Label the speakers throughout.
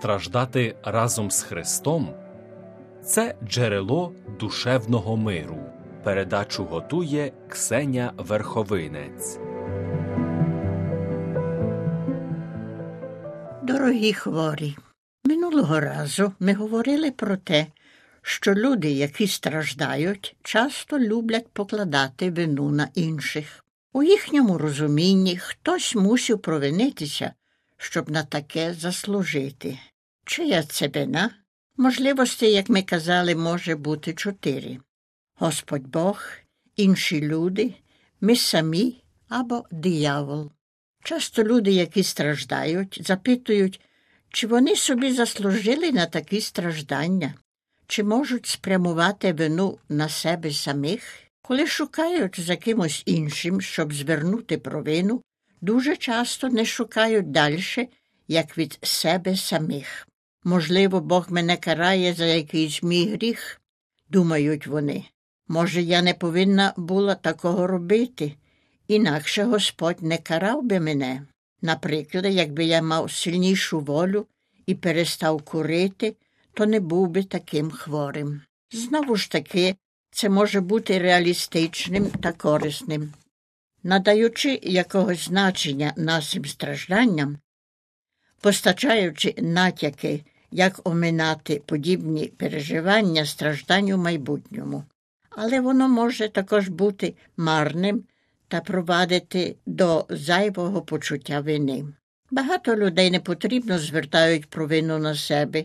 Speaker 1: страждати разом з Христом це джерело душевного миру. Передачу готує Ксеня Верховинець.
Speaker 2: Дорогі хворі, минулого разу ми говорили про те, що люди, які страждають, часто люблять покладати вину на інших. У їхньому розумінні хтось мусив провинитися, щоб на таке заслужити. Чия це вина? Можливостей, як ми казали, може бути чотири Господь Бог, інші люди, ми самі або диявол. Часто люди, які страждають, запитують, чи вони собі заслужили на такі страждання, чи можуть спрямувати вину на себе самих, коли шукають за кимось іншим, щоб звернути провину, дуже часто не шукають далі, як від себе самих. Можливо, Бог мене карає за якийсь мій гріх, думають вони. Може, я не повинна була такого робити, інакше Господь не карав би мене. Наприклад, якби я мав сильнішу волю і перестав курити, то не був би таким хворим. Знову ж таки, це може бути реалістичним та корисним. Надаючи якогось значення нашим стражданням, постачаючи натяки, як оминати подібні переживання страждань у майбутньому, але воно може також бути марним та провадити до зайвого почуття вини. Багато людей не потрібно звертають провину на себе,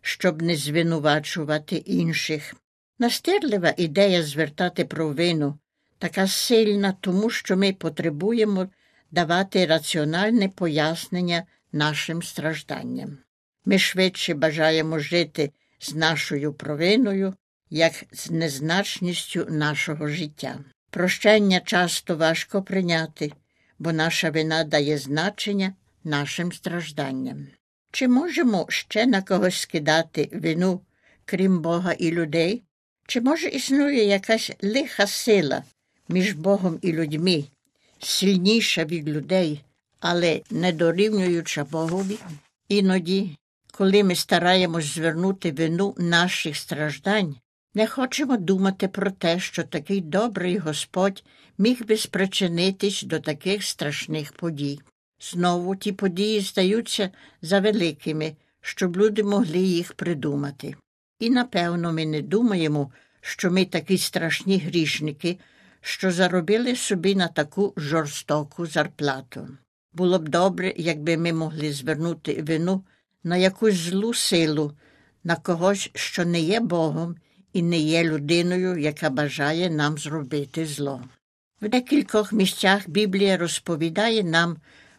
Speaker 2: щоб не звинувачувати інших. Настирлива ідея звертати провину така сильна, тому що ми потребуємо давати раціональне пояснення нашим стражданням. Ми швидше бажаємо жити з нашою провиною, як з незначністю нашого життя. Прощення часто важко прийняти, бо наша вина дає значення нашим стражданням. Чи можемо ще на когось скидати вину, крім Бога і людей? Чи може існує якась лиха сила між Богом і людьми, сильніша від людей, але не дорівнююча Богові? Іноді, коли ми стараємось звернути вину наших страждань, не хочемо думати про те, що такий добрий Господь міг би спричинитись до таких страшних подій. Знову ті події здаються за великими, щоб люди могли їх придумати. І напевно ми не думаємо, що ми такі страшні грішники, що заробили собі на таку жорстоку зарплату. Було б добре, якби ми могли звернути вину на якусь злу силу, на когось, що не є Богом і не є людиною, яка бажає нам зробити зло. В декількох місцях Біблія розповідає нам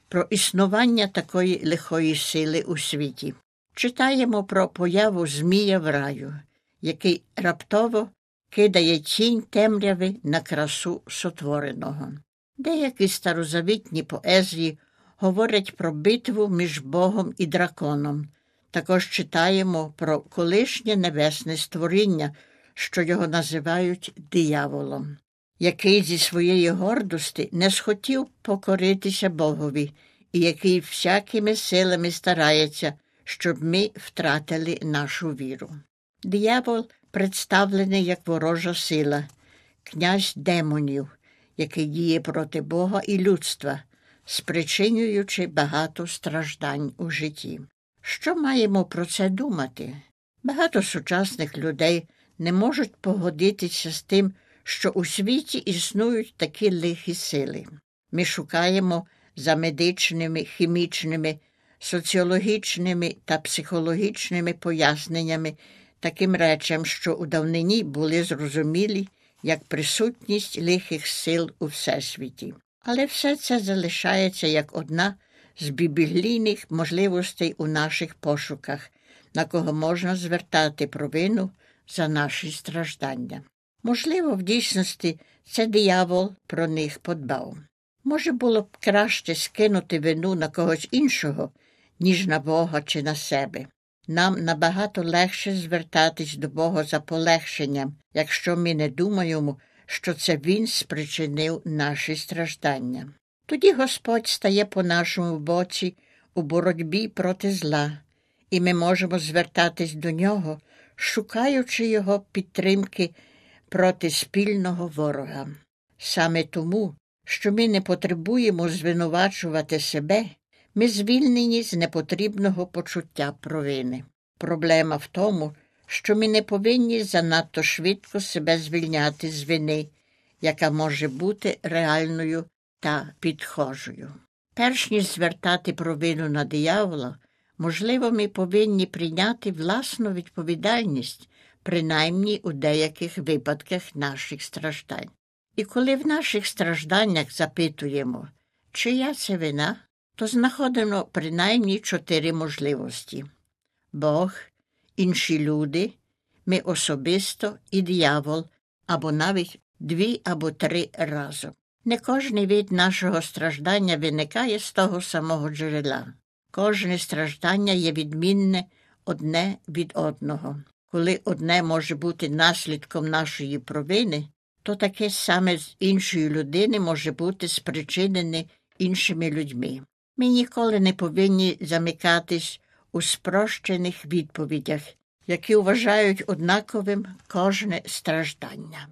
Speaker 2: про існування такої лихої сили у світі. Читаємо про появу Змія в раю, який раптово кидає тінь темряви на красу сотвореного. Деякі старозавітні поезії говорять про битву між Богом і драконом. Також читаємо про колишнє небесне створіння, що його називають дияволом, який зі своєї гордості не схотів покоритися Богові і який всякими силами старається, щоб ми втратили нашу віру. Диявол представлений як ворожа сила, князь демонів, який діє проти Бога і людства, спричинюючи багато страждань у житті. Що маємо про це думати? Багато сучасних людей не можуть погодитися з тим, що у світі існують такі лихі сили. Ми шукаємо за медичними, хімічними, соціологічними та психологічними поясненнями таким речам, що у давнині були зрозумілі як присутність лихих сил у всесвіті. Але все це залишається як одна з біблійних можливостей у наших пошуках, на кого можна звертати провину за наші страждання. Можливо, в дійсності це диявол про них подбав. Може, було б краще скинути вину на когось іншого, ніж на Бога чи на себе. Нам набагато легше звертатись до Бога за полегшенням, якщо ми не думаємо, що це Він спричинив наші страждання. Тоді Господь стає по нашому боці у боротьбі проти зла, і ми можемо звертатись до нього, шукаючи його підтримки проти спільного ворога. Саме тому, що ми не потребуємо звинувачувати себе, ми звільнені з непотрібного почуття провини. Проблема в тому, що ми не повинні занадто швидко себе звільняти з вини, яка може бути реальною та підхожою. Перш ніж звертати провину на диявола, можливо, ми повинні прийняти власну відповідальність, принаймні у деяких випадках наших страждань. І коли в наших стражданнях запитуємо, чия це вина, то знаходимо принаймні чотири можливості Бог, інші люди, ми особисто і диявол, або навіть дві або три разом. Не кожний від нашого страждання виникає з того самого джерела. Кожне страждання є відмінне одне від одного. Коли одне може бути наслідком нашої провини, то таке саме з іншої людини може бути спричинене іншими людьми. Ми ніколи не повинні замикатись у спрощених відповідях, які вважають однаковим кожне страждання.